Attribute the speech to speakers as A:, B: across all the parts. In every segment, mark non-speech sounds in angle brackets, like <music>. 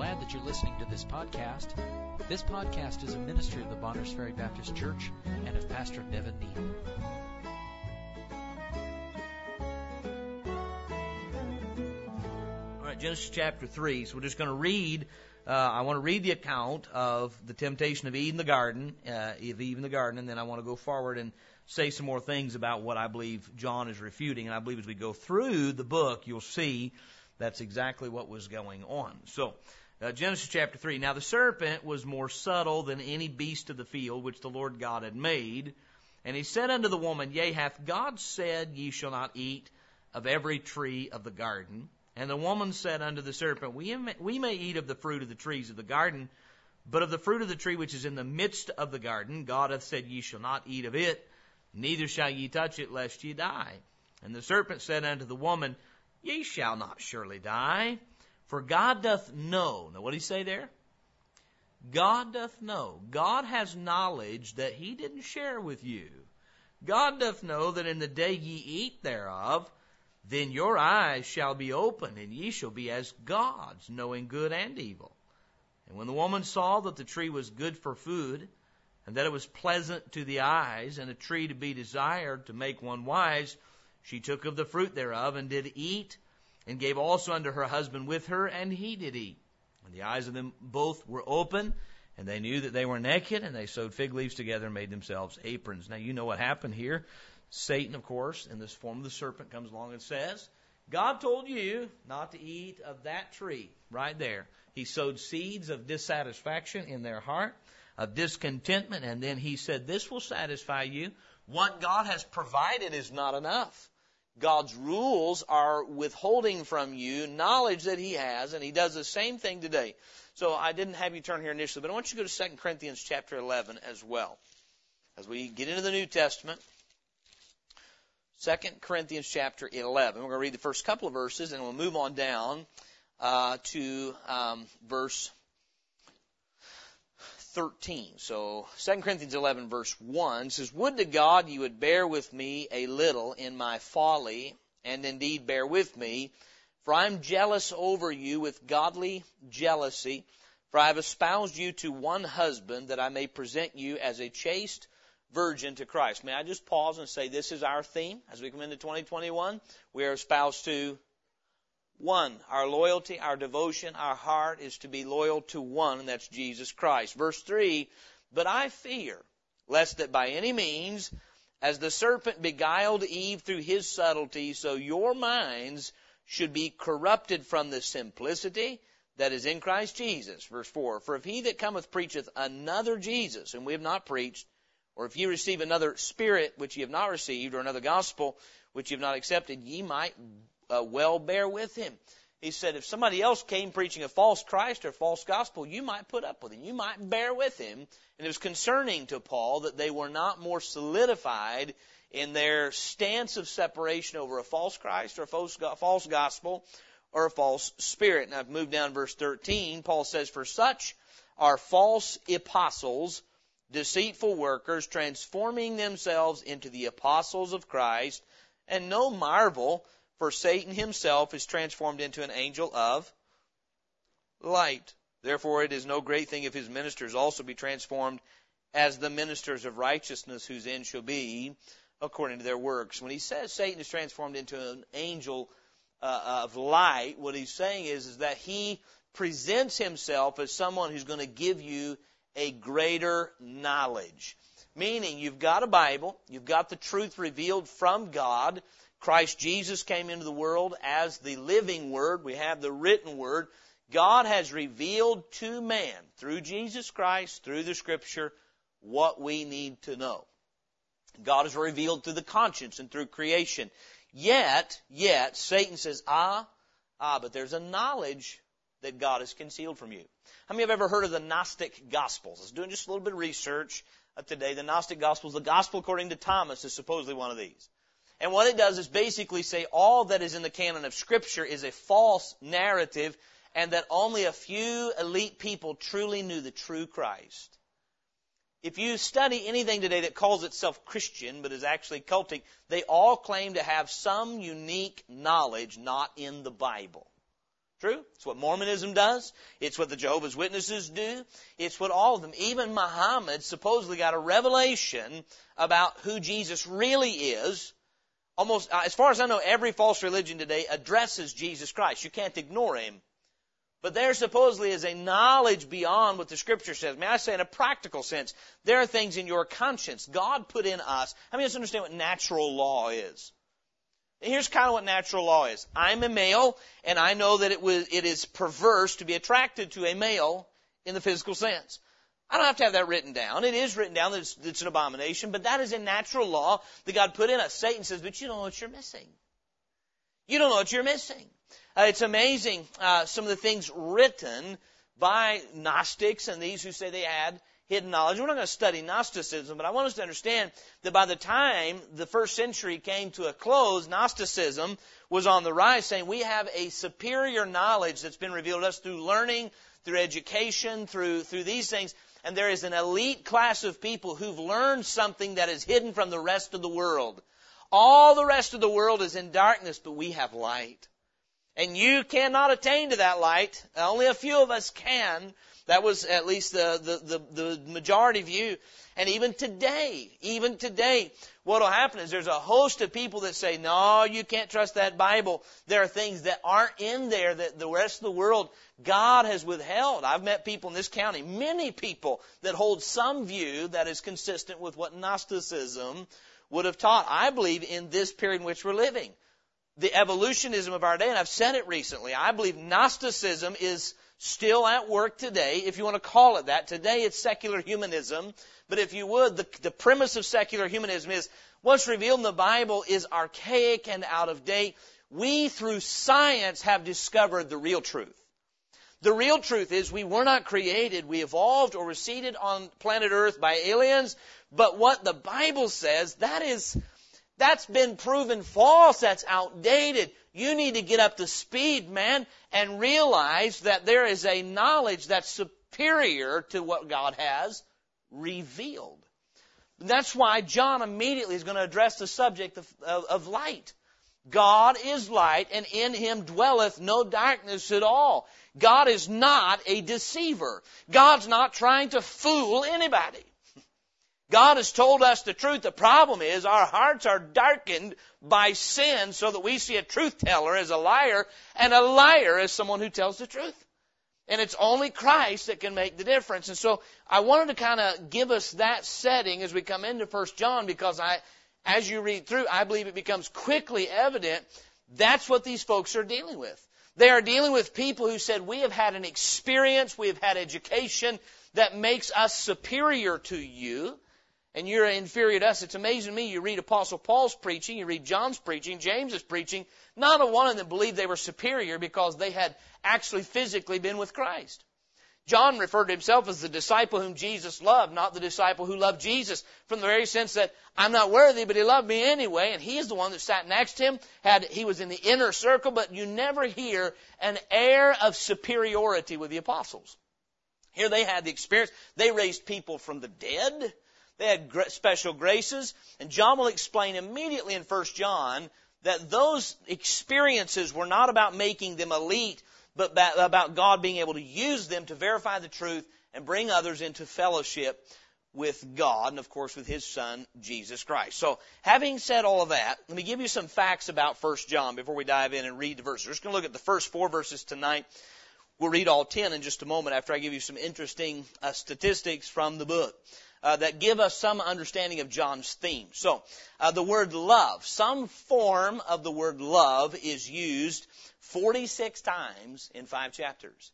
A: glad that you're listening to this podcast. This podcast is a ministry of the Bonners Ferry Baptist Church and of Pastor Nevin Neal.
B: All right, Genesis chapter 3. So we're just going to read. Uh, I want to read the account of the temptation of Eve in the garden, uh, of Eve in the garden, and then I want to go forward and say some more things about what I believe John is refuting. And I believe as we go through the book, you'll see that's exactly what was going on. So, uh, Genesis chapter 3. Now the serpent was more subtle than any beast of the field which the Lord God had made. And he said unto the woman, Yea, hath God said, Ye shall not eat of every tree of the garden? And the woman said unto the serpent, we may, we may eat of the fruit of the trees of the garden, but of the fruit of the tree which is in the midst of the garden, God hath said, Ye shall not eat of it, neither shall ye touch it, lest ye die. And the serpent said unto the woman, Ye shall not surely die, for God doth know. Now, what did he say there? God doth know. God has knowledge that he didn't share with you. God doth know that in the day ye eat thereof, then your eyes shall be opened, and ye shall be as gods, knowing good and evil. And when the woman saw that the tree was good for food, and that it was pleasant to the eyes, and a tree to be desired to make one wise, she took of the fruit thereof, and did eat, and gave also unto her husband with her, and he did eat. And the eyes of them both were open, and they knew that they were naked, and they sewed fig leaves together and made themselves aprons. Now you know what happened here. Satan, of course, in this form of the serpent, comes along and says, God told you not to eat of that tree right there. He sowed seeds of dissatisfaction in their heart, of discontentment, and then he said, This will satisfy you. What God has provided is not enough. God's rules are withholding from you knowledge that He has, and He does the same thing today. So I didn't have you turn here initially, but I want you to go to 2 Corinthians chapter 11 as well. As we get into the New Testament, 2 Corinthians chapter 11. We're going to read the first couple of verses, and we'll move on down uh, to um, verse 13. So 2 Corinthians 11 verse 1 says, Would to God you would bear with me a little in my folly, and indeed bear with me, for I am jealous over you with godly jealousy, for I have espoused you to one husband, that I may present you as a chaste virgin to Christ. May I just pause and say this is our theme as we come into 2021? We are espoused to one. Our loyalty, our devotion, our heart is to be loyal to one, and that's Jesus Christ. Verse 3 But I fear, lest that by any means, as the serpent beguiled Eve through his subtlety, so your minds should be corrupted from the simplicity that is in Christ Jesus. Verse 4 For if he that cometh preacheth another Jesus, whom we have not preached, or if ye receive another spirit which ye have not received, or another gospel which ye have not accepted, ye might uh, well bear with him. He said, if somebody else came preaching a false Christ or false gospel, you might put up with him. You might bear with him. And it was concerning to Paul that they were not more solidified in their stance of separation over a false Christ or a false, false gospel or a false spirit. And I've moved down to verse 13. Paul says, For such are false apostles, deceitful workers, transforming themselves into the apostles of Christ. And no marvel, for Satan himself is transformed into an angel of light. Therefore, it is no great thing if his ministers also be transformed as the ministers of righteousness, whose end shall be according to their works. When he says Satan is transformed into an angel uh, of light, what he's saying is, is that he presents himself as someone who's going to give you a greater knowledge. Meaning, you've got a Bible, you've got the truth revealed from God, Christ Jesus came into the world as the living Word. We have the written Word. God has revealed to man through Jesus Christ, through the Scripture, what we need to know. God has revealed through the conscience and through creation. Yet, yet, Satan says, ah, ah, but there's a knowledge that God has concealed from you. How many have ever heard of the Gnostic Gospels? I was doing just a little bit of research today. The Gnostic Gospels, the Gospel according to Thomas is supposedly one of these. And what it does is basically say all that is in the canon of Scripture is a false narrative and that only a few elite people truly knew the true Christ. If you study anything today that calls itself Christian but is actually cultic, they all claim to have some unique knowledge not in the Bible. True? It's what Mormonism does. It's what the Jehovah's Witnesses do. It's what all of them, even Muhammad supposedly got a revelation about who Jesus really is. Almost, uh, as far as I know, every false religion today addresses Jesus Christ. You can't ignore him. But there supposedly is a knowledge beyond what the scripture says. May I say in a practical sense, there are things in your conscience God put in us. I mean, let's understand what natural law is. Here's kind of what natural law is. I'm a male, and I know that it, was, it is perverse to be attracted to a male in the physical sense. I don't have to have that written down. It is written down that it's, it's an abomination, but that is a natural law that God put in us. Satan says, but you don't know what you're missing. You don't know what you're missing. Uh, it's amazing uh, some of the things written by Gnostics and these who say they had hidden knowledge. We're not going to study Gnosticism, but I want us to understand that by the time the first century came to a close, Gnosticism was on the rise, saying we have a superior knowledge that's been revealed to us through learning, through education, through, through these things. And there is an elite class of people who've learned something that is hidden from the rest of the world. All the rest of the world is in darkness, but we have light. And you cannot attain to that light. Only a few of us can. That was at least the, the, the, the majority view. And even today, even today, what will happen is there's a host of people that say, no, you can't trust that Bible. There are things that aren't in there that the rest of the world God has withheld. I've met people in this county, many people that hold some view that is consistent with what Gnosticism would have taught. I believe in this period in which we're living. The evolutionism of our day, and I've said it recently, I believe Gnosticism is still at work today, if you want to call it that. Today it's secular humanism, but if you would, the, the premise of secular humanism is what's revealed in the Bible is archaic and out of date. We, through science, have discovered the real truth. The real truth is we were not created, we evolved or receded on planet Earth by aliens, but what the Bible says, that is, that's been proven false, that's outdated. You need to get up to speed, man, and realize that there is a knowledge that's superior to what God has revealed. That's why John immediately is going to address the subject of, of, of light. God is light, and in him dwelleth no darkness at all. God is not a deceiver. God's not trying to fool anybody. God has told us the truth. The problem is our hearts are darkened by sin so that we see a truth teller as a liar and a liar as someone who tells the truth. And it's only Christ that can make the difference. And so I wanted to kind of give us that setting as we come into 1 John because I, as you read through, I believe it becomes quickly evident that's what these folks are dealing with. They are dealing with people who said, we have had an experience, we have had education that makes us superior to you and you're inferior to us. It's amazing to me. You read Apostle Paul's preaching, you read John's preaching, James's preaching. Not a one of them believed they were superior because they had actually physically been with Christ. John referred to himself as the disciple whom Jesus loved, not the disciple who loved Jesus, from the very sense that I'm not worthy, but he loved me anyway, and he is the one that sat next to him, had, he was in the inner circle, but you never hear an air of superiority with the apostles. Here they had the experience. They raised people from the dead. They had special graces. And John will explain immediately in 1 John that those experiences were not about making them elite, but about God being able to use them to verify the truth and bring others into fellowship with God and of course with His Son, Jesus Christ. So, having said all of that, let me give you some facts about 1 John before we dive in and read the verses. We're just going to look at the first four verses tonight. We'll read all ten in just a moment after I give you some interesting uh, statistics from the book uh, that give us some understanding of John's theme. So, uh, the word love, some form of the word love is used 46 times in five chapters.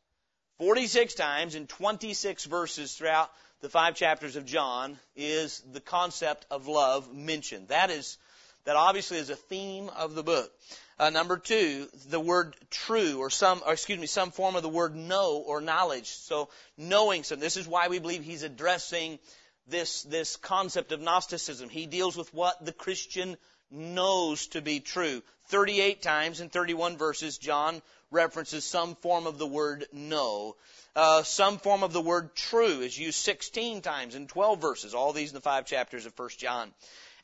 B: 46 times in 26 verses throughout the five chapters of John is the concept of love mentioned. That is, that obviously is a theme of the book. Uh, number two, the word true or some, or excuse me, some form of the word know or knowledge. So knowing something. This is why we believe he's addressing this, this concept of Gnosticism. He deals with what the Christian knows to be true. 38 times in 31 verses, John references some form of the word know. Uh, some form of the word true is used 16 times in 12 verses. All these in the five chapters of 1 John.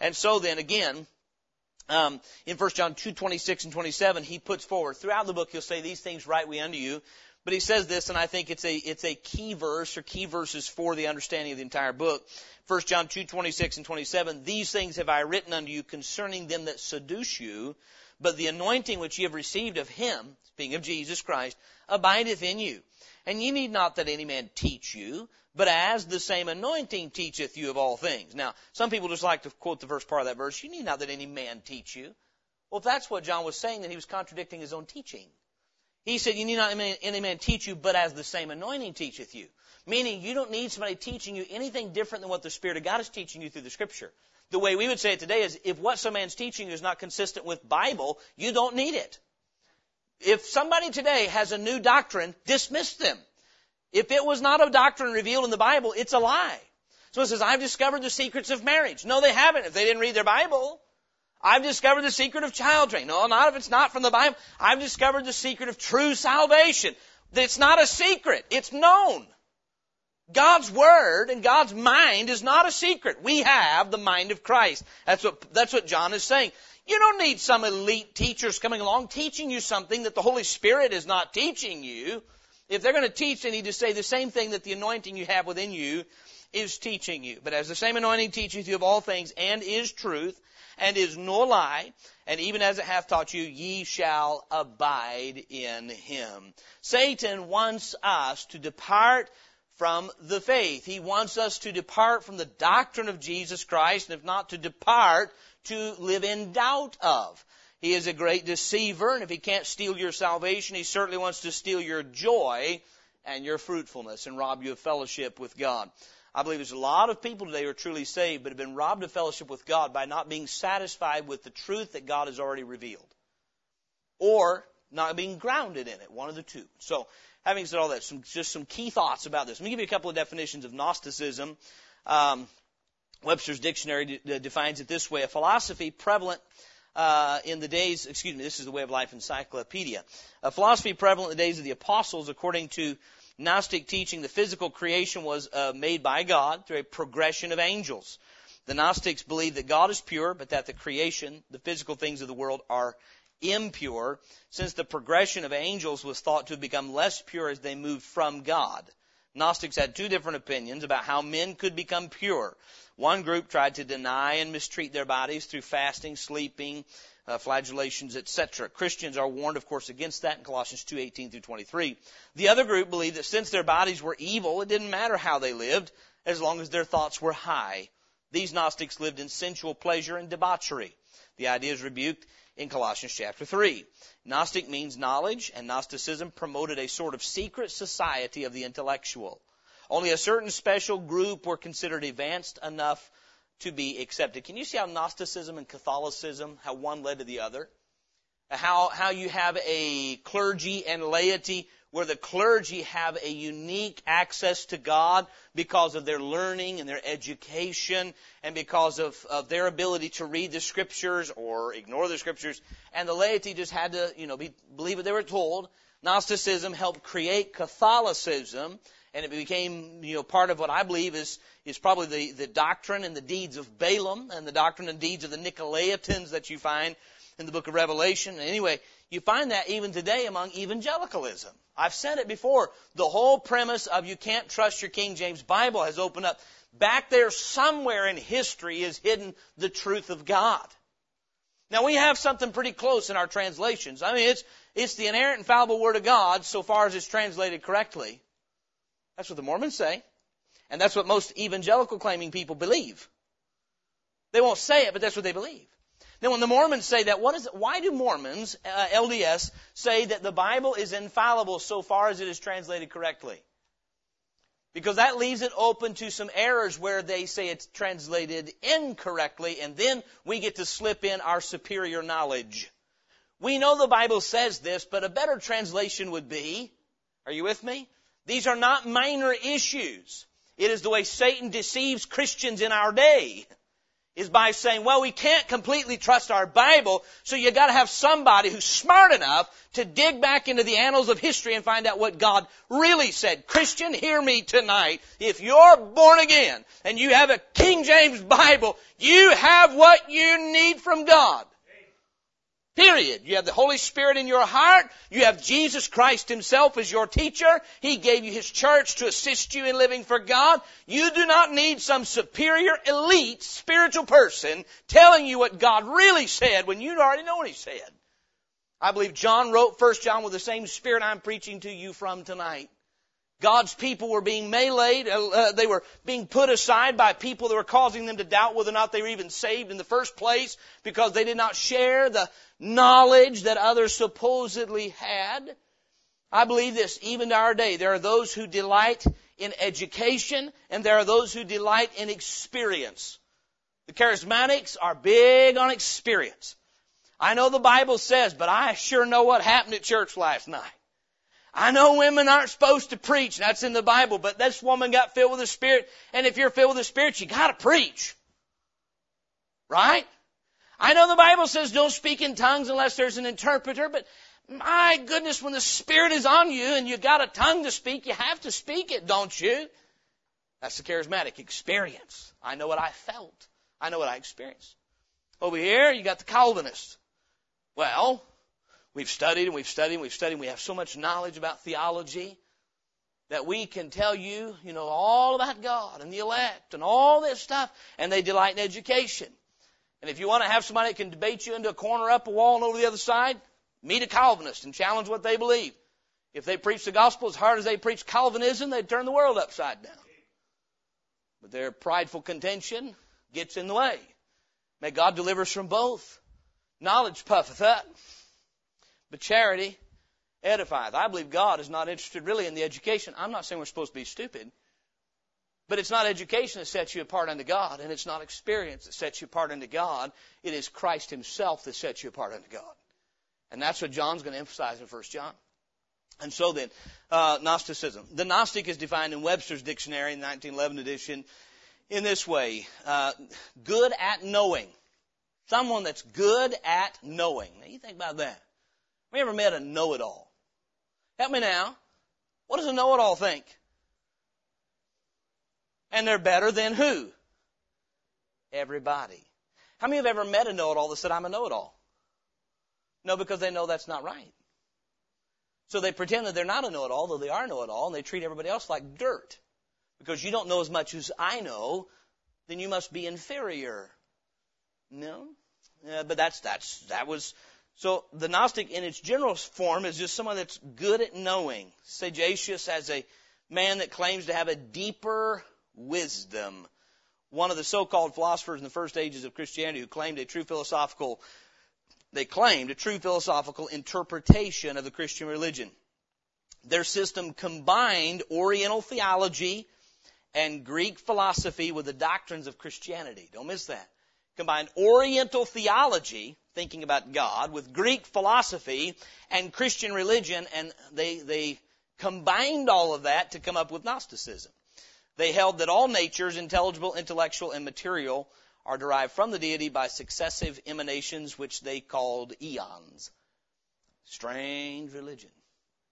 B: And so then, again, um, in 1 John 2, 26 and 27, he puts forward, throughout the book, he'll say, these things write we unto you. But he says this, and I think it's a, it's a key verse or key verses for the understanding of the entire book. 1 John 2, 26 and 27, these things have I written unto you concerning them that seduce you, but the anointing which ye have received of him, speaking of Jesus Christ, abideth in you. And ye need not that any man teach you, but as the same anointing teacheth you of all things. Now, some people just like to quote the first part of that verse, you need not that any man teach you. Well, if that's what John was saying, then he was contradicting his own teaching. He said, you need not any man teach you, but as the same anointing teacheth you. Meaning, you don't need somebody teaching you anything different than what the Spirit of God is teaching you through the Scripture. The way we would say it today is, if what some man's teaching you is not consistent with Bible, you don't need it. If somebody today has a new doctrine, dismiss them. If it was not a doctrine revealed in the Bible, it's a lie. So it says, I've discovered the secrets of marriage. No, they haven't if they didn't read their Bible. I've discovered the secret of child training. No, not if it's not from the Bible. I've discovered the secret of true salvation. It's not a secret. It's known. God's Word and God's mind is not a secret. We have the mind of Christ. That's what, that's what John is saying. You don't need some elite teachers coming along teaching you something that the Holy Spirit is not teaching you. If they're going to teach, they need to say the same thing that the anointing you have within you is teaching you. But as the same anointing teaches you of all things and is truth and is no lie, and even as it hath taught you, ye shall abide in him. Satan wants us to depart from the faith. He wants us to depart from the doctrine of Jesus Christ, and if not to depart, to live in doubt of. He is a great deceiver, and if he can't steal your salvation, he certainly wants to steal your joy and your fruitfulness and rob you of fellowship with God. I believe there's a lot of people today who are truly saved, but have been robbed of fellowship with God by not being satisfied with the truth that God has already revealed. Or not being grounded in it, one of the two. So, having said all that, some, just some key thoughts about this. Let me give you a couple of definitions of Gnosticism. Um, Webster's dictionary de- defines it this way: a philosophy prevalent uh, in the days, excuse me, this is the Way of Life Encyclopedia. A philosophy prevalent in the days of the apostles, according to Gnostic teaching, the physical creation was uh, made by God through a progression of angels. The Gnostics believed that God is pure, but that the creation, the physical things of the world, are impure, since the progression of angels was thought to have become less pure as they moved from God. Gnostics had two different opinions about how men could become pure. One group tried to deny and mistreat their bodies through fasting, sleeping, uh, flagellations, etc. Christians are warned, of course, against that in Colossians 2:18 through 23. The other group believed that since their bodies were evil, it didn't matter how they lived as long as their thoughts were high. These Gnostics lived in sensual pleasure and debauchery. The idea is rebuked in Colossians chapter 3. Gnostic means knowledge, and Gnosticism promoted a sort of secret society of the intellectual. Only a certain special group were considered advanced enough to be accepted. Can you see how Gnosticism and Catholicism, how one led to the other? How, how you have a clergy and laity where the clergy have a unique access to God because of their learning and their education and because of, of their ability to read the scriptures or ignore the scriptures. And the laity just had to, you know, be, believe what they were told. Gnosticism helped create Catholicism and it became, you know, part of what I believe is, is probably the, the doctrine and the deeds of Balaam and the doctrine and deeds of the Nicolaitans that you find in the book of Revelation. And anyway, you find that even today among evangelicalism. I've said it before. The whole premise of you can't trust your King James Bible has opened up. Back there somewhere in history is hidden the truth of God. Now we have something pretty close in our translations. I mean, it's, it's the inerrant infallible Word of God so far as it's translated correctly. That's what the Mormons say. And that's what most evangelical claiming people believe. They won't say it, but that's what they believe. Now, when the Mormons say that, what is it? Why do Mormons, uh, LDS, say that the Bible is infallible so far as it is translated correctly? Because that leaves it open to some errors where they say it's translated incorrectly, and then we get to slip in our superior knowledge. We know the Bible says this, but a better translation would be, are you with me? These are not minor issues. It is the way Satan deceives Christians in our day. Is by saying, well, we can't completely trust our Bible, so you gotta have somebody who's smart enough to dig back into the annals of history and find out what God really said. Christian, hear me tonight. If you're born again and you have a King James Bible, you have what you need from God. Period. You have the Holy Spirit in your heart. You have Jesus Christ Himself as your teacher. He gave you His church to assist you in living for God. You do not need some superior elite spiritual person telling you what God really said when you already know what He said. I believe John wrote 1 John with the same spirit I'm preaching to you from tonight. God's people were being meleeed. Uh, uh, they were being put aside by people that were causing them to doubt whether or not they were even saved in the first place because they did not share the knowledge that others supposedly had. I believe this, even to our day, there are those who delight in education and there are those who delight in experience. The charismatics are big on experience. I know the Bible says, but I sure know what happened at church last night. I know women aren't supposed to preach. That's in the Bible, but this woman got filled with the Spirit, and if you're filled with the Spirit, you gotta preach. Right? I know the Bible says don't speak in tongues unless there's an interpreter, but my goodness, when the Spirit is on you and you got a tongue to speak, you have to speak it, don't you? That's the charismatic experience. I know what I felt. I know what I experienced. Over here, you got the Calvinist. Well, We've studied and we've studied and we've studied and we have so much knowledge about theology that we can tell you, you know, all about God and the elect and all this stuff, and they delight in education. And if you want to have somebody that can debate you into a corner up a wall and over the other side, meet a Calvinist and challenge what they believe. If they preach the gospel as hard as they preach Calvinism, they'd turn the world upside down. But their prideful contention gets in the way. May God deliver us from both. Knowledge puffeth up, but charity edifieth. I believe God is not interested really in the education. I'm not saying we're supposed to be stupid. But it's not education that sets you apart unto God, and it's not experience that sets you apart unto God. It is Christ Himself that sets you apart unto God. And that's what John's going to emphasize in 1 John. And so then, uh, Gnosticism. The Gnostic is defined in Webster's Dictionary, in the 1911 edition, in this way. Uh, good at knowing. Someone that's good at knowing. Now you think about that. You ever met a know-it-all? Help me now. What does a know-it-all think? And they're better than who? Everybody. How many have ever met a know-it-all that said, I'm a know-it-all? No, because they know that's not right. So they pretend that they're not a know-it-all, though they are know-it-all, and they treat everybody else like dirt. Because you don't know as much as I know, then you must be inferior. No? Uh, but that's, that's, that was so the Gnostic in its general form is just someone that's good at knowing. Sagacious as a man that claims to have a deeper wisdom. One of the so-called philosophers in the first ages of Christianity who claimed a true philosophical, they claimed a true philosophical interpretation of the Christian religion. Their system combined Oriental theology and Greek philosophy with the doctrines of Christianity. Don't miss that. Combined Oriental theology thinking about God with Greek philosophy and Christian religion, and they, they combined all of that to come up with Gnosticism. They held that all natures, intelligible, intellectual, and material, are derived from the deity by successive emanations, which they called eons. Strange religion.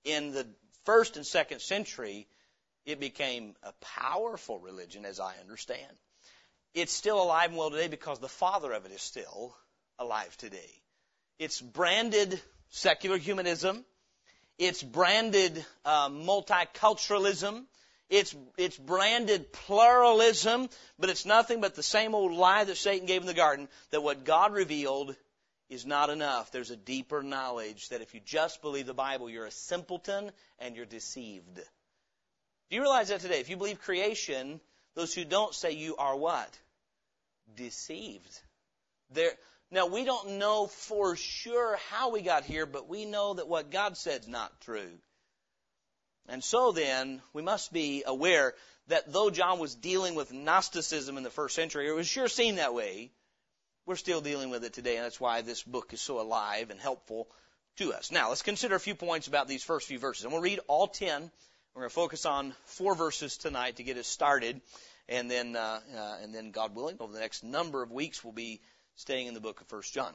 B: In the first and second century, it became a powerful religion, as I understand. It's still alive and well today because the father of it is still alive today. It's branded secular humanism. It's branded uh, multiculturalism. It's, it's branded pluralism, but it's nothing but the same old lie that Satan gave in the garden that what God revealed is not enough. There's a deeper knowledge that if you just believe the Bible, you're a simpleton and you're deceived. Do you realize that today? If you believe creation, those who don't say you are what? Deceived. There, now, we don't know for sure how we got here, but we know that what God said is not true. And so then, we must be aware that though John was dealing with Gnosticism in the first century, it was sure seen that way, we're still dealing with it today, and that's why this book is so alive and helpful to us. Now, let's consider a few points about these first few verses. And we'll read all ten. We're going to focus on four verses tonight to get us started, and then, uh, uh, and then, God willing, over the next number of weeks, we'll be staying in the book of 1 John.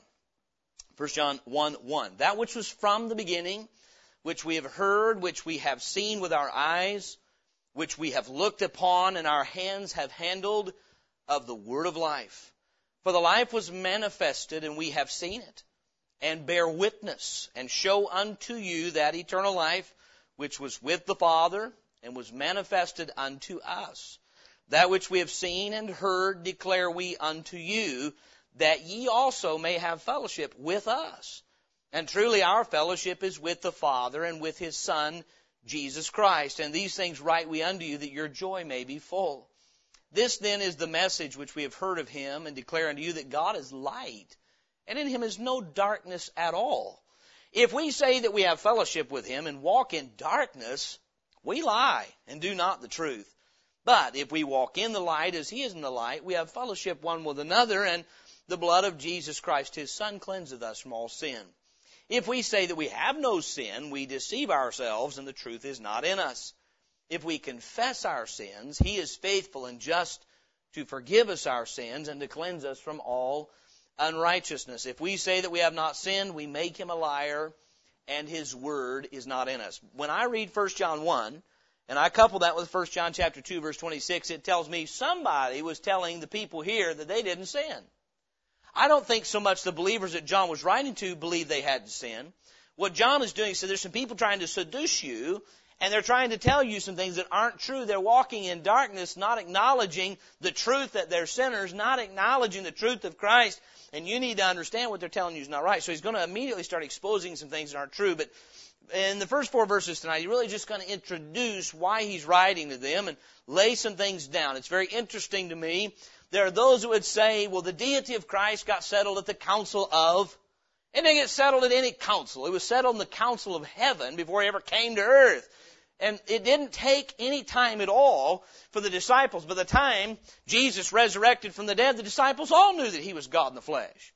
B: 1 John 1 1. That which was from the beginning, which we have heard, which we have seen with our eyes, which we have looked upon and our hands have handled of the word of life. For the life was manifested and we have seen it and bear witness and show unto you that eternal life which was with the Father and was manifested unto us. That which we have seen and heard declare we unto you, that ye also may have fellowship with us. And truly our fellowship is with the Father and with His Son, Jesus Christ. And these things write we unto you, that your joy may be full. This then is the message which we have heard of Him, and declare unto you that God is light, and in Him is no darkness at all. If we say that we have fellowship with Him and walk in darkness, we lie and do not the truth. But if we walk in the light as He is in the light, we have fellowship one with another, and the blood of Jesus Christ, His Son, cleanseth us from all sin. If we say that we have no sin, we deceive ourselves, and the truth is not in us. If we confess our sins, He is faithful and just to forgive us our sins and to cleanse us from all unrighteousness. If we say that we have not sinned, we make Him a liar, and His word is not in us. When I read 1 John 1, and I couple that with 1 John chapter 2 verse 26, it tells me somebody was telling the people here that they didn't sin. I don't think so much the believers that John was writing to believed they hadn't sinned. What John is doing is so there's some people trying to seduce you and they're trying to tell you some things that aren't true. They're walking in darkness, not acknowledging the truth that they're sinners, not acknowledging the truth of Christ. And you need to understand what they're telling you is not right. So he's going to immediately start exposing some things that aren't true. But in the first four verses tonight, he's really just going to introduce why he's writing to them and lay some things down. It's very interesting to me. There are those who would say, well, the deity of Christ got settled at the council of, and didn't get settled at any council. It was settled in the council of heaven before he ever came to earth. And it didn't take any time at all for the disciples. By the time Jesus resurrected from the dead, the disciples all knew that he was God in the flesh.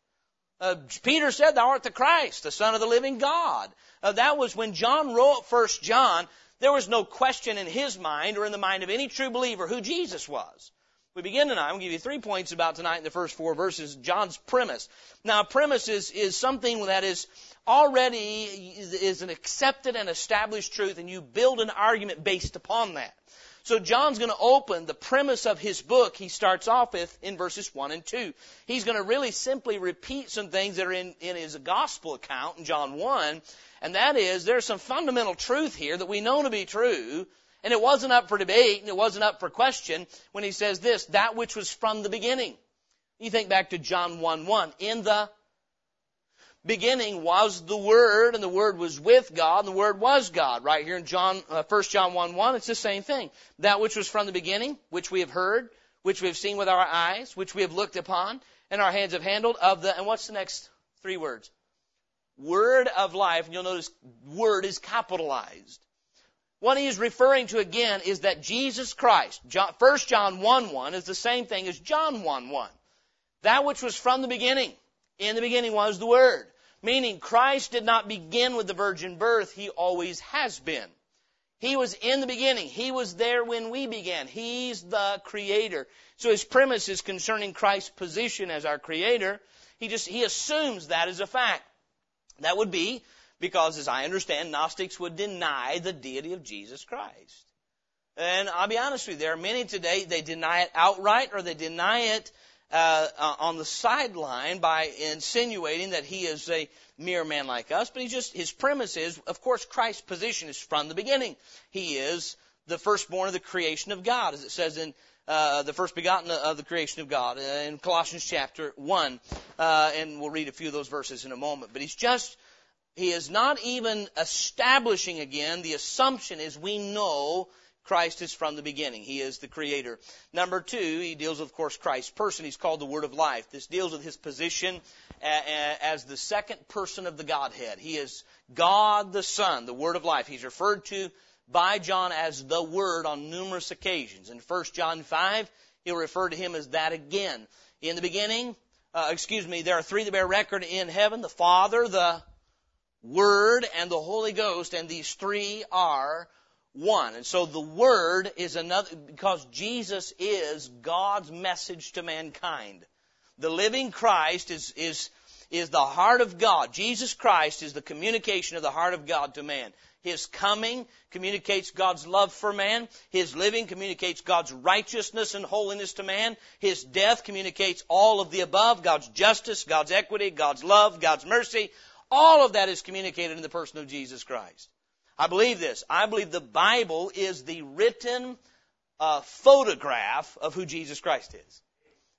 B: Uh, Peter said, Thou art the Christ, the Son of the living God. Uh, that was when John wrote First John. There was no question in his mind or in the mind of any true believer who Jesus was. We begin tonight. I'm going to give you three points about tonight in the first four verses. John's premise. Now, premise is, is something that is already is an accepted and established truth, and you build an argument based upon that. So John's going to open the premise of his book. He starts off with in verses 1 and 2. He's going to really simply repeat some things that are in, in his gospel account in John 1. And that is, there's some fundamental truth here that we know to be true. And it wasn't up for debate and it wasn't up for question when he says this, that which was from the beginning. You think back to John 1 1. In the beginning was the Word, and the Word was with God, and the Word was God. Right here in John, uh, 1 John 1 1, it's the same thing. That which was from the beginning, which we have heard, which we have seen with our eyes, which we have looked upon, and our hands have handled of the, and what's the next three words? Word of life, and you'll notice word is capitalized. What he is referring to again is that Jesus Christ, John, 1 John 1 1 is the same thing as John 1 1. That which was from the beginning. In the beginning was the Word. Meaning Christ did not begin with the virgin birth, He always has been. He was in the beginning. He was there when we began. He's the creator. So his premise is concerning Christ's position as our creator. He just, he assumes that as a fact. That would be because, as I understand, Gnostics would deny the deity of Jesus Christ. And I'll be honest with you, there are many today, they deny it outright or they deny it uh, uh, on the sideline by insinuating that he is a mere man like us, but he just his premise is, of course, Christ's position is from the beginning. He is the firstborn of the creation of God, as it says in uh, the first begotten of the creation of God uh, in Colossians chapter one, uh, and we'll read a few of those verses in a moment. But he's just he is not even establishing again. The assumption is we know Christ is from the beginning. He is the creator. Number two, he deals with, of course, Christ's person. He's called the Word of Life. This deals with his position as the second person of the Godhead. He is God the Son, the Word of Life. He's referred to by John as the Word on numerous occasions. In 1 John 5, he'll refer to him as that again. In the beginning, uh, excuse me, there are three that bear record in heaven, the Father, the Word, and the Holy Ghost, and these three are one. And so the Word is another, because Jesus is God's message to mankind. The living Christ is, is, is the heart of God. Jesus Christ is the communication of the heart of God to man. His coming communicates God's love for man. His living communicates God's righteousness and holiness to man. His death communicates all of the above, God's justice, God's equity, God's love, God's mercy, All of that is communicated in the person of Jesus Christ. I believe this. I believe the Bible is the written uh, photograph of who Jesus Christ is.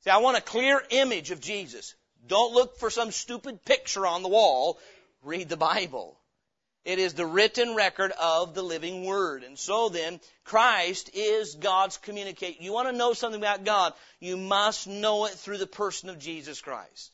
B: See, I want a clear image of Jesus. Don't look for some stupid picture on the wall. Read the Bible. It is the written record of the living Word. And so then, Christ is God's communicate. You want to know something about God, you must know it through the person of Jesus Christ.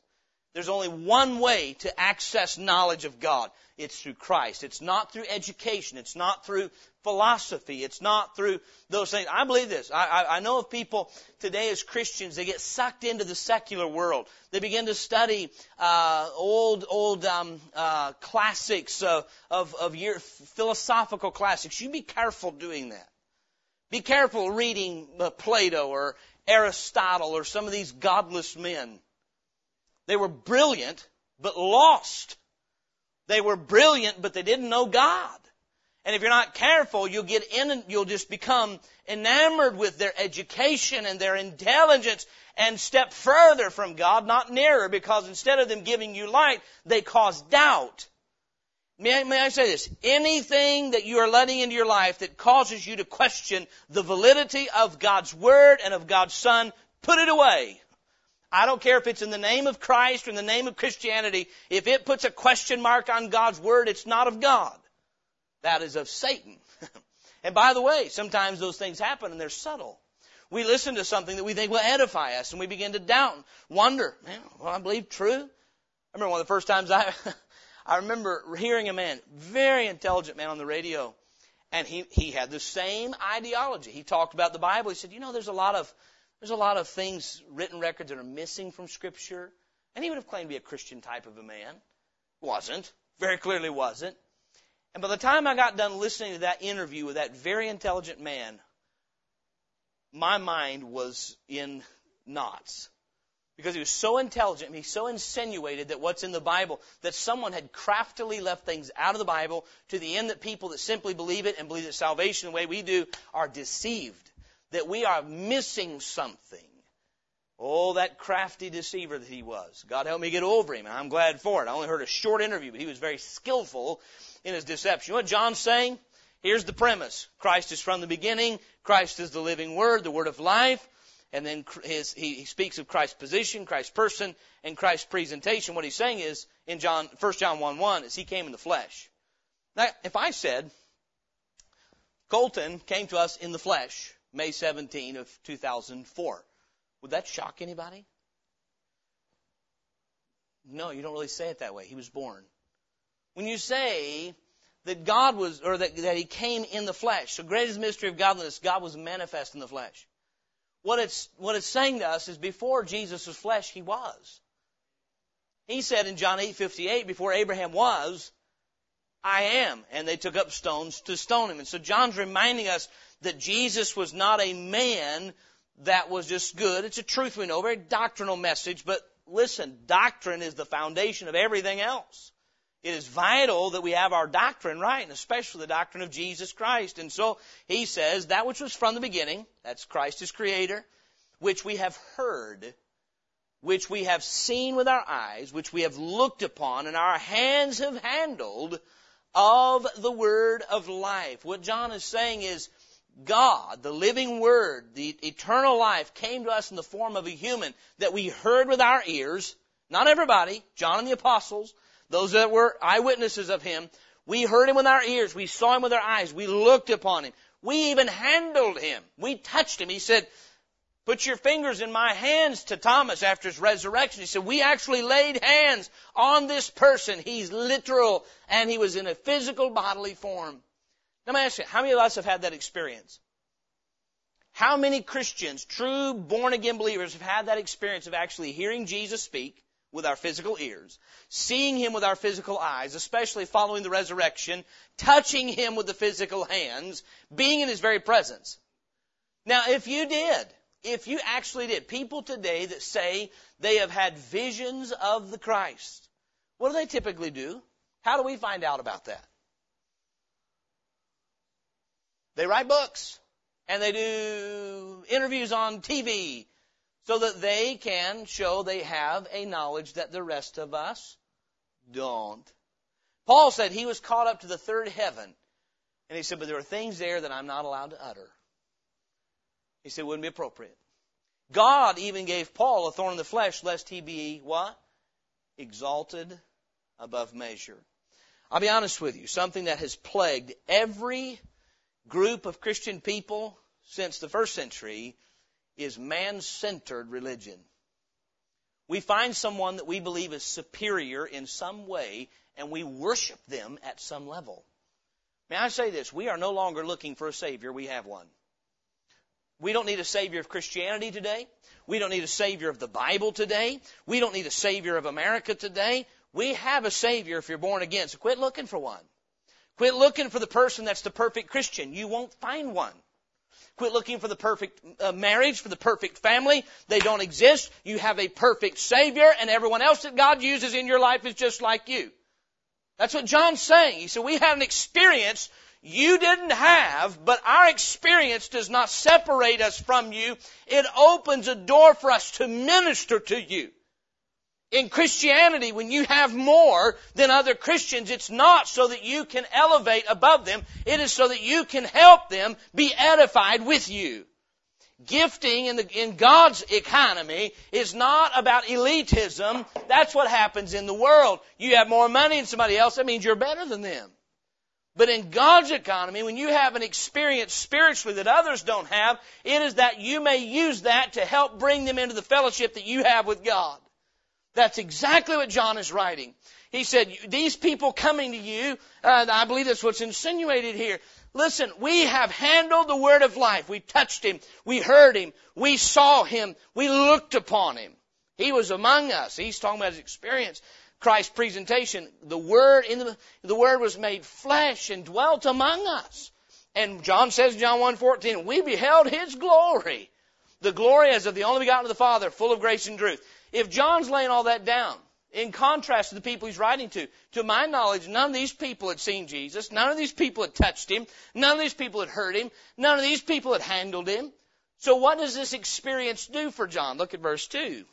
B: There's only one way to access knowledge of God. It's through Christ. It's not through education. It's not through philosophy. It's not through those things. I believe this. I, I, I know of people today as Christians, they get sucked into the secular world. They begin to study uh, old, old um, uh, classics of, of, of your philosophical classics. You be careful doing that. Be careful reading uh, Plato or Aristotle or some of these godless men. They were brilliant, but lost. They were brilliant, but they didn't know God. And if you're not careful, you'll get in you'll just become enamored with their education and their intelligence and step further from God, not nearer, because instead of them giving you light, they cause doubt. May I, may I say this? Anything that you are letting into your life that causes you to question the validity of God's Word and of God's Son, put it away. I don't care if it's in the name of Christ or in the name of Christianity. If it puts a question mark on God's Word, it's not of God. That is of Satan. <laughs> and by the way, sometimes those things happen and they're subtle. We listen to something that we think will edify us and we begin to doubt and wonder, man, well, I believe true. I remember one of the first times I, <laughs> I remember hearing a man, very intelligent man on the radio, and he, he had the same ideology. He talked about the Bible. He said, you know, there's a lot of there's a lot of things, written records that are missing from Scripture. And he would have claimed to be a Christian type of a man. Wasn't. Very clearly wasn't. And by the time I got done listening to that interview with that very intelligent man, my mind was in knots. Because he was so intelligent, he so insinuated that what's in the Bible, that someone had craftily left things out of the Bible to the end that people that simply believe it and believe that salvation the way we do are deceived that we are missing something. Oh, that crafty deceiver that he was. God help me get over him, I'm glad for it. I only heard a short interview, but he was very skillful in his deception. You know what John's saying? Here's the premise. Christ is from the beginning. Christ is the living Word, the Word of life. And then his, he, he speaks of Christ's position, Christ's person, and Christ's presentation. What he's saying is, in John, 1 John 1 1, is he came in the flesh. Now, if I said, Colton came to us in the flesh, May 17 of 2004. Would that shock anybody? No, you don't really say it that way. He was born. When you say that God was, or that, that He came in the flesh, the greatest mystery of godliness, God was manifest in the flesh. What it's, what it's saying to us is before Jesus was flesh, He was. He said in John 8:58, before Abraham was, I am. And they took up stones to stone him. And so John's reminding us that Jesus was not a man that was just good. It's a truth we know, very doctrinal message, but listen, doctrine is the foundation of everything else. It is vital that we have our doctrine right, and especially the doctrine of Jesus Christ. And so he says, that which was from the beginning, that's Christ as creator, which we have heard, which we have seen with our eyes, which we have looked upon, and our hands have handled of the word of life. What John is saying is, God, the living Word, the eternal life, came to us in the form of a human that we heard with our ears. Not everybody, John and the apostles, those that were eyewitnesses of Him. We heard Him with our ears. We saw Him with our eyes. We looked upon Him. We even handled Him. We touched Him. He said, Put your fingers in my hands to Thomas after his resurrection. He said, we actually laid hands on this person. He's literal and he was in a physical bodily form. Let me ask you, how many of us have had that experience? How many Christians, true born again believers, have had that experience of actually hearing Jesus speak with our physical ears, seeing Him with our physical eyes, especially following the resurrection, touching Him with the physical hands, being in His very presence? Now, if you did, if you actually did, people today that say they have had visions of the Christ, what do they typically do? How do we find out about that? They write books and they do interviews on TV so that they can show they have a knowledge that the rest of us don't. Paul said he was caught up to the third heaven. And he said, but there are things there that I'm not allowed to utter. He said it wouldn't be appropriate. God even gave Paul a thorn in the flesh lest he be what? Exalted above measure. I'll be honest with you, something that has plagued every group of Christian people since the first century is man-centered religion. We find someone that we believe is superior in some way and we worship them at some level. May I say this? We are no longer looking for a Savior. We have one. We don't need a Savior of Christianity today. We don't need a Savior of the Bible today. We don't need a Savior of America today. We have a Savior if you're born again. So quit looking for one. Quit looking for the person that's the perfect Christian. You won't find one. Quit looking for the perfect uh, marriage, for the perfect family. They don't exist. You have a perfect Savior, and everyone else that God uses in your life is just like you. That's what John's saying. He said, we had an experience you didn't have, but our experience does not separate us from you. It opens a door for us to minister to you. In Christianity, when you have more than other Christians, it's not so that you can elevate above them. It is so that you can help them be edified with you. Gifting in, the, in God's economy is not about elitism. That's what happens in the world. You have more money than somebody else, that means you're better than them. But in God's economy, when you have an experience spiritually that others don't have, it is that you may use that to help bring them into the fellowship that you have with God. That's exactly what John is writing. He said, these people coming to you, uh, I believe that's what's insinuated here. Listen, we have handled the word of life. We touched him. We heard him. We saw him. We looked upon him. He was among us. He's talking about his experience. Christ's presentation. The word in the, the word was made flesh and dwelt among us. And John says in John 1.14, we beheld his glory. The glory as of the only begotten of the Father, full of grace and truth. If John's laying all that down, in contrast to the people he's writing to. To my knowledge, none of these people had seen Jesus. None of these people had touched him. None of these people had heard him. None of these people had handled him. So what does this experience do for John? Look at verse 2.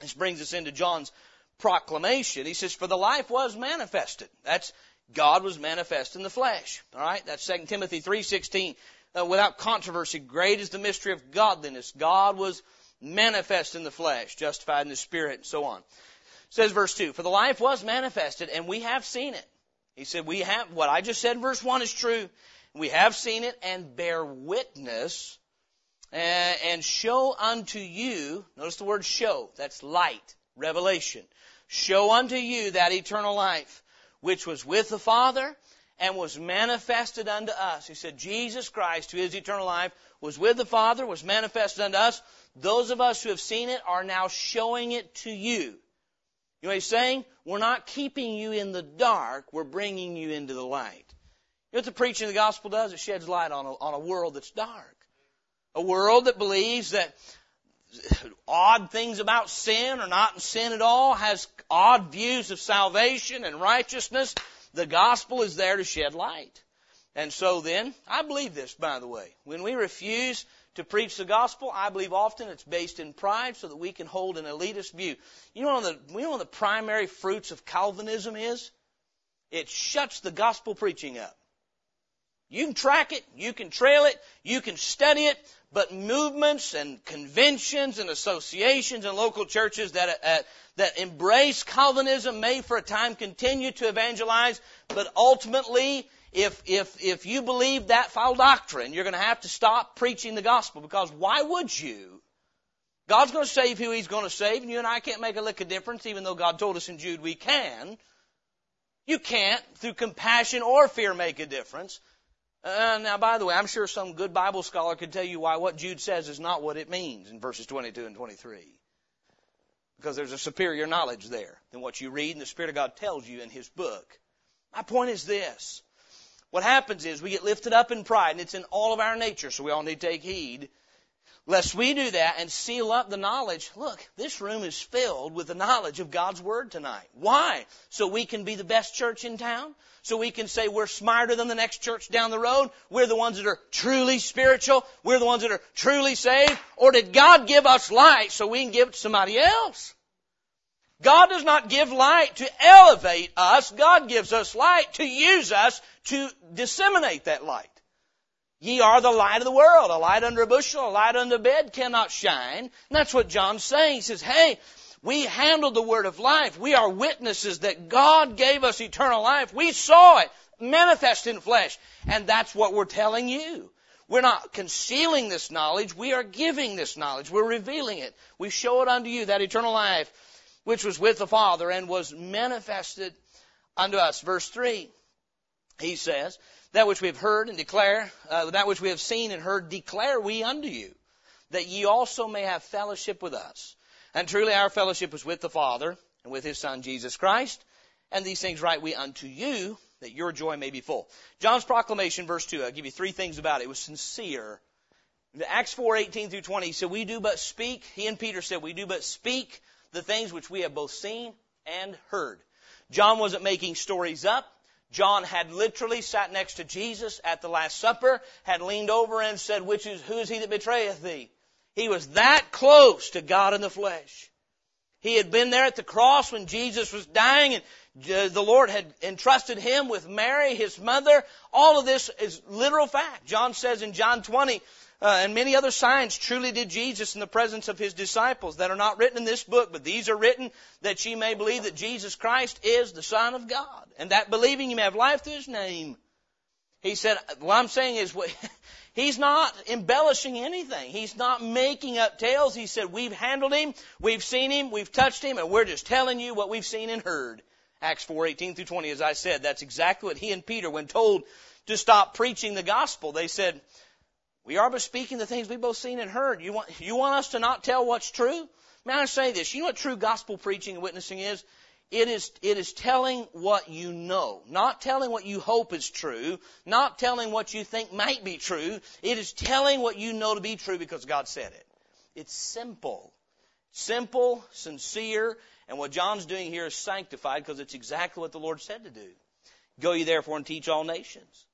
B: This brings us into John's proclamation. He says, For the life was manifested. That's God was manifest in the flesh. All right? That's 2 Timothy 3.16. Uh, without controversy, great is the mystery of godliness. God was manifest in the flesh, justified in the spirit, and so on. Says verse 2, For the life was manifested, and we have seen it. He said, We have, what I just said in verse 1 is true. We have seen it and bear witness and, and show unto you, notice the word show, that's light, revelation. Show unto you that eternal life, which was with the Father and was manifested unto us. He said, Jesus Christ, who is eternal life, was with the Father, was manifested unto us. Those of us who have seen it are now showing it to you. You know what he's saying? We're not keeping you in the dark, we're bringing you into the light. You know what the preaching of the gospel does? It sheds light on a, on a world that's dark. A world that believes that odd things about sin or not in sin at all, has odd views of salvation and righteousness. The gospel is there to shed light. And so then, I believe this, by the way. When we refuse to preach the gospel, I believe often it's based in pride so that we can hold an elitist view. You know, one of the, you know one of the primary fruits of Calvinism is? It shuts the gospel preaching up. You can track it, you can trail it, you can study it, but movements and conventions and associations and local churches that, uh, that embrace Calvinism may for a time continue to evangelize, but ultimately if, if, if you believe that foul doctrine, you're going to have to stop preaching the gospel because why would you? God's going to save who He's going to save, and you and I can't make a lick of difference, even though God told us in Jude we can. You can't, through compassion or fear, make a difference. Uh, now, by the way, I'm sure some good Bible scholar could tell you why what Jude says is not what it means in verses 22 and 23. Because there's a superior knowledge there than what you read and the Spirit of God tells you in His book. My point is this. What happens is we get lifted up in pride, and it's in all of our nature, so we all need to take heed. Lest we do that and seal up the knowledge. Look, this room is filled with the knowledge of God's Word tonight. Why? So we can be the best church in town? So we can say we're smarter than the next church down the road? We're the ones that are truly spiritual? We're the ones that are truly saved? Or did God give us light so we can give it to somebody else? God does not give light to elevate us. God gives us light to use us to disseminate that light. Ye are the light of the world. A light under a bushel, a light under a bed cannot shine. And that's what John's saying. He says, hey, we handled the word of life. We are witnesses that God gave us eternal life. We saw it manifest in flesh. And that's what we're telling you. We're not concealing this knowledge. We are giving this knowledge. We're revealing it. We show it unto you, that eternal life, which was with the Father and was manifested unto us. Verse 3, he says, that which we have heard and declare, uh, that which we have seen and heard, declare we unto you, that ye also may have fellowship with us. And truly our fellowship is with the Father and with His Son Jesus Christ. And these things write we unto you, that your joy may be full. John's proclamation, verse 2, I'll give you three things about it. It was sincere. Acts 4, 18 through 20, he said, we do but speak, he and Peter said, we do but speak the things which we have both seen and heard. John wasn't making stories up. John had literally sat next to Jesus at the Last Supper, had leaned over and said, Which is, who is he that betrayeth thee? He was that close to God in the flesh. He had been there at the cross when Jesus was dying and uh, the Lord had entrusted him with Mary, his mother. All of this is literal fact. John says in John 20, uh, and many other signs truly did Jesus in the presence of his disciples that are not written in this book, but these are written that ye may believe that Jesus Christ is the Son of God, and that believing you may have life through his name. He said, what I'm saying is, <laughs> he's not embellishing anything. He's not making up tales. He said, we've handled him, we've seen him, we've touched him, and we're just telling you what we've seen and heard. Acts 4, 18 through 20, as I said, that's exactly what he and Peter, when told to stop preaching the gospel, they said, we are but speaking the things we've both seen and heard. You want, you want us to not tell what's true? May I say this? You know what true gospel preaching and witnessing is? It is, it is telling what you know. Not telling what you hope is true. Not telling what you think might be true. It is telling what you know to be true because God said it. It's simple. Simple, sincere, and what John's doing here is sanctified because it's exactly what the Lord said to do. Go ye therefore and teach all nations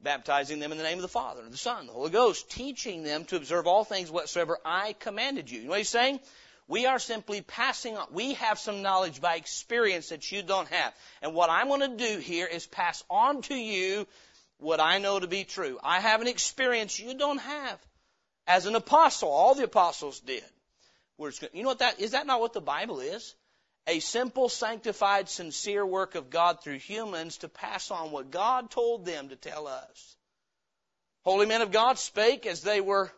B: baptizing them in the name of the Father, and the Son, and the Holy Ghost, teaching them to observe all things whatsoever I commanded you. You know what he's saying? We are simply passing on. We have some knowledge by experience that you don't have. And what I'm going to do here is pass on to you what I know to be true. I have an experience you don't have. As an apostle, all the apostles did. You know what that, is that not what the Bible is? A simple, sanctified, sincere work of God through humans to pass on what God told them to tell us. Holy men of God spake as they were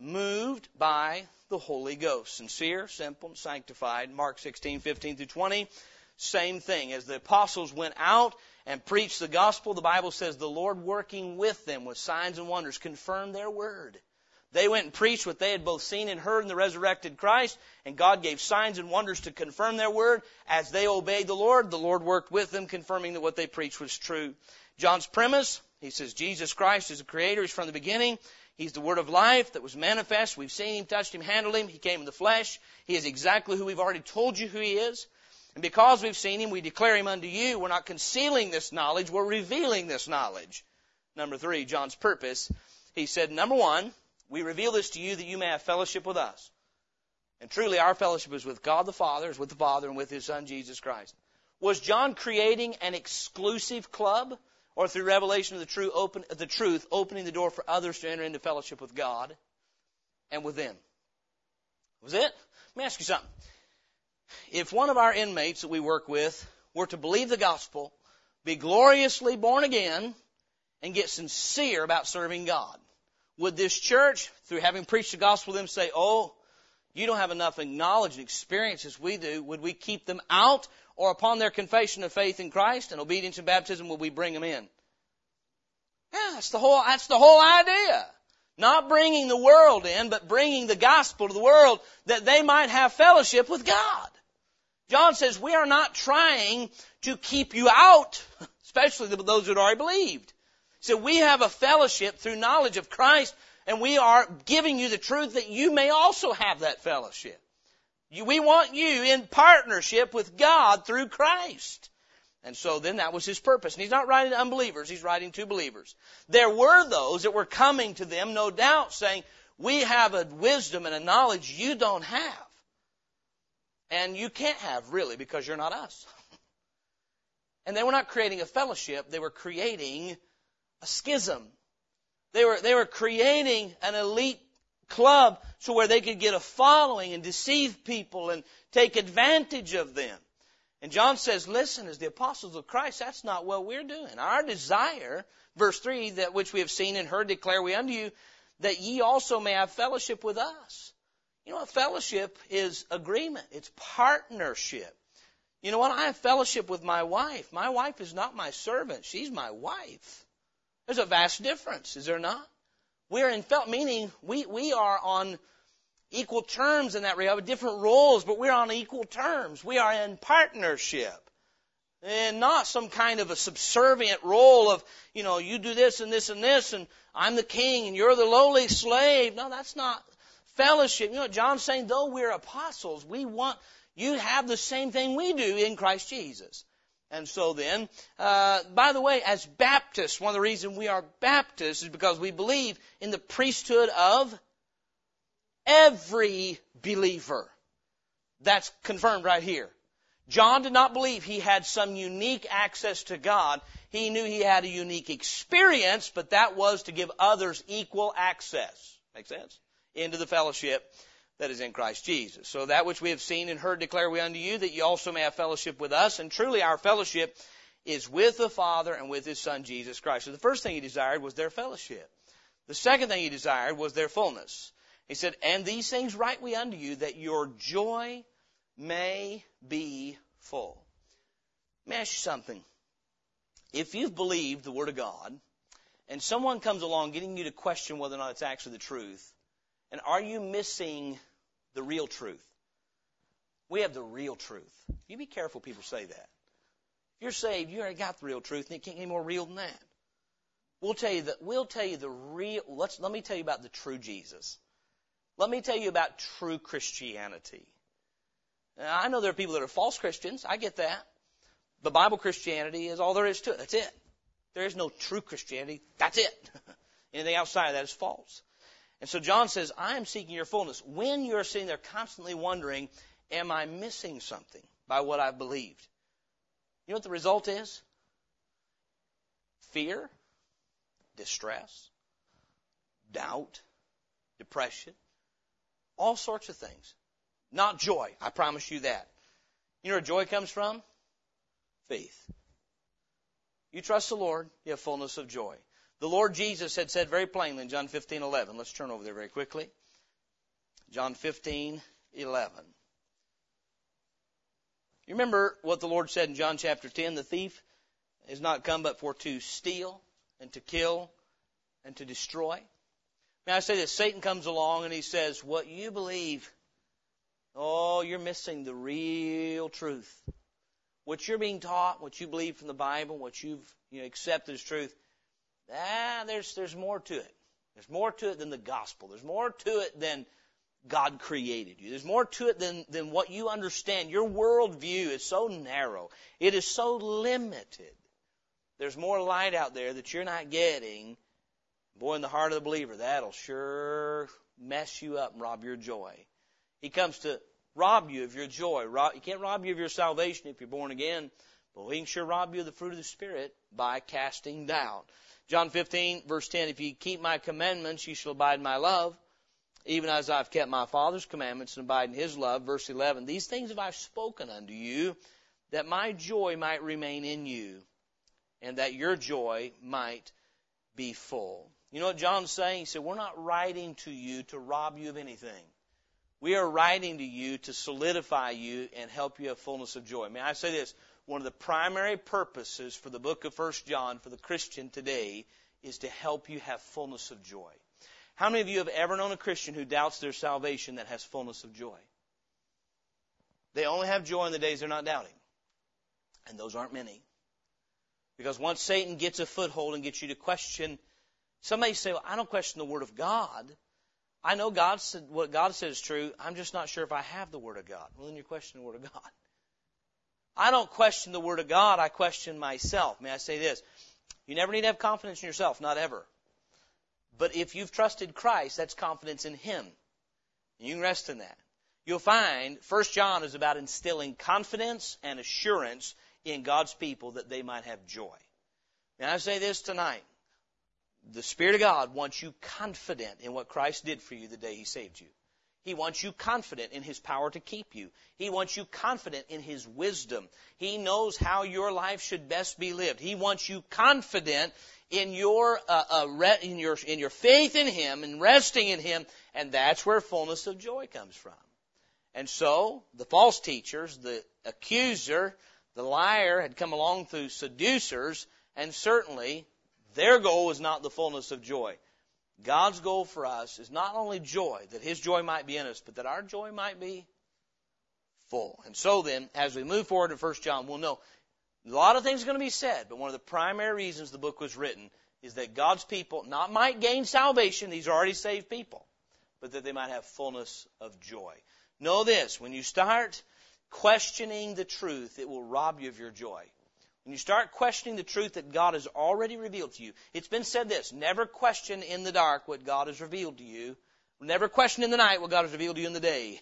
B: moved by the Holy Ghost. Sincere, simple, sanctified. Mark 16, 15 through 20. Same thing. As the apostles went out and preached the gospel, the Bible says the Lord working with them with signs and wonders confirmed their word. They went and preached what they had both seen and heard in the resurrected Christ, and God gave signs and wonders to confirm their word. As they obeyed the Lord, the Lord worked with them, confirming that what they preached was true. John's premise, he says, Jesus Christ is the creator. He's from the beginning. He's the word of life that was manifest. We've seen him, touched him, handled him. He came in the flesh. He is exactly who we've already told you who he is. And because we've seen him, we declare him unto you. We're not concealing this knowledge. We're revealing this knowledge. Number three, John's purpose. He said, number one, we reveal this to you that you may have fellowship with us. And truly, our fellowship is with God the Father, is with the Father, and with His Son, Jesus Christ. Was John creating an exclusive club? Or through revelation of the, true open, the truth, opening the door for others to enter into fellowship with God and with them? Was it? Let me ask you something. If one of our inmates that we work with were to believe the gospel, be gloriously born again, and get sincere about serving God, would this church, through having preached the gospel to them, say, oh, you don't have enough knowledge and experience as we do. Would we keep them out? Or upon their confession of faith in Christ and obedience and baptism, would we bring them in? Yeah, that's the whole, that's the whole idea. Not bringing the world in, but bringing the gospel to the world that they might have fellowship with God. John says we are not trying to keep you out, <laughs> especially those who had already believed. So we have a fellowship through knowledge of Christ, and we are giving you the truth that you may also have that fellowship. We want you in partnership with God through Christ. And so then that was his purpose. And he's not writing to unbelievers, he's writing to believers. There were those that were coming to them, no doubt, saying, We have a wisdom and a knowledge you don't have. And you can't have really because you're not us. <laughs> And they were not creating a fellowship, they were creating a schism. They were, they were creating an elite club so where they could get a following and deceive people and take advantage of them. And John says, listen, as the apostles of Christ, that's not what we're doing. Our desire, verse 3, that which we have seen and heard declare we unto you, that ye also may have fellowship with us. You know, a fellowship is agreement. It's partnership. You know what? I have fellowship with my wife. My wife is not my servant. She's my wife. There's a vast difference, is there not? We're in felt meaning we, we are on equal terms in that regard, different roles, but we're on equal terms. We are in partnership. And not some kind of a subservient role of, you know, you do this and this and this, and I'm the king and you're the lowly slave. No, that's not fellowship. You know John's saying? Though we're apostles, we want you have the same thing we do in Christ Jesus. And so then, uh, by the way, as Baptists, one of the reasons we are Baptists is because we believe in the priesthood of every believer. That's confirmed right here. John did not believe he had some unique access to God. He knew he had a unique experience, but that was to give others equal access. Make sense? Into the fellowship that is in Christ Jesus. So that which we have seen and heard declare we unto you, that you also may have fellowship with us. And truly our fellowship is with the Father and with His Son Jesus Christ. So the first thing He desired was their fellowship. The second thing He desired was their fullness. He said, And these things write we unto you, that your joy may be full. Let me ask you something. If you've believed the Word of God, and someone comes along getting you to question whether or not it's actually the truth, and are you missing the real truth? We have the real truth. You be careful people say that. If you're saved, you already got the real truth, and it can't get any more real than that. We'll tell you that we'll tell you the real let's let me tell you about the true Jesus. Let me tell you about true Christianity. Now, I know there are people that are false Christians. I get that. But Bible Christianity is all there is to it. That's it. There is no true Christianity. That's it. <laughs> Anything outside of that is false. And so John says, I am seeking your fullness. When you're sitting there constantly wondering, am I missing something by what I've believed? You know what the result is? Fear, distress, doubt, depression, all sorts of things. Not joy, I promise you that. You know where joy comes from? Faith. You trust the Lord, you have fullness of joy. The Lord Jesus had said very plainly in John 15:11. Let's turn over there very quickly. John 15:11. You remember what the Lord said in John chapter 10? The thief is not come but for to steal and to kill and to destroy. May I say this? Satan comes along and he says, What you believe, oh, you're missing the real truth. What you're being taught, what you believe from the Bible, what you've you know, accepted as truth, Ah, there's, there's more to it. There's more to it than the gospel. There's more to it than God created you. There's more to it than, than what you understand. Your worldview is so narrow. It is so limited. There's more light out there that you're not getting. Boy, in the heart of the believer, that'll sure mess you up and rob your joy. He comes to rob you of your joy. Rob, he can't rob you of your salvation if you're born again, but he can sure rob you of the fruit of the Spirit by casting down. John 15, verse 10, if you keep my commandments, you shall abide in my love, even as I've kept my Father's commandments and abide in his love. Verse 11, these things have I spoken unto you, that my joy might remain in you, and that your joy might be full. You know what John's saying? He said, we're not writing to you to rob you of anything. We are writing to you to solidify you and help you have fullness of joy. May I say this? One of the primary purposes for the book of First John for the Christian today is to help you have fullness of joy. How many of you have ever known a Christian who doubts their salvation that has fullness of joy? They only have joy in the days they're not doubting. And those aren't many. Because once Satan gets a foothold and gets you to question, somebody say, well, I don't question the Word of God. I know God said, what God said is true. I'm just not sure if I have the Word of God. Well, then you're questioning the Word of God. I don't question the Word of God, I question myself. May I say this? You never need to have confidence in yourself, not ever. But if you've trusted Christ, that's confidence in Him. You can rest in that. you'll find 1 John is about instilling confidence and assurance in God's people that they might have joy. And I say this tonight. The Spirit of God wants you confident in what Christ did for you the day He saved you. He wants you confident in His power to keep you. He wants you confident in His wisdom. He knows how your life should best be lived. He wants you confident in your, uh, uh, re- in your, in your faith in Him and resting in Him. And that's where fullness of joy comes from. And so, the false teachers, the accuser, the liar had come along through seducers, and certainly their goal was not the fullness of joy. God's goal for us is not only joy, that His joy might be in us, but that our joy might be full. And so then, as we move forward in 1 John, we'll know a lot of things are going to be said, but one of the primary reasons the book was written is that God's people not might gain salvation, these are already saved people, but that they might have fullness of joy. Know this, when you start questioning the truth, it will rob you of your joy. When you start questioning the truth that God has already revealed to you, it's been said this, never question in the dark what God has revealed to you. Never question in the night what God has revealed to you in the day.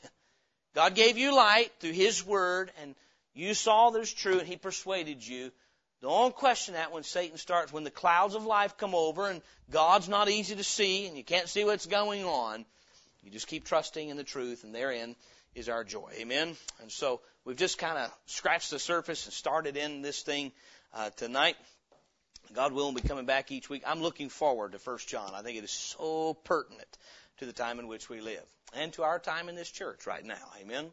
B: God gave you light through His Word, and you saw there's true, and He persuaded you. Don't question that when Satan starts, when the clouds of life come over and God's not easy to see and you can't see what's going on. You just keep trusting in the truth, and therein is our joy. Amen? And so we've just kind of scratched the surface and started in this thing uh, tonight. God willing, we'll be coming back each week. I'm looking forward to First John. I think it is so pertinent to the time in which we live and to our time in this church right now. Amen.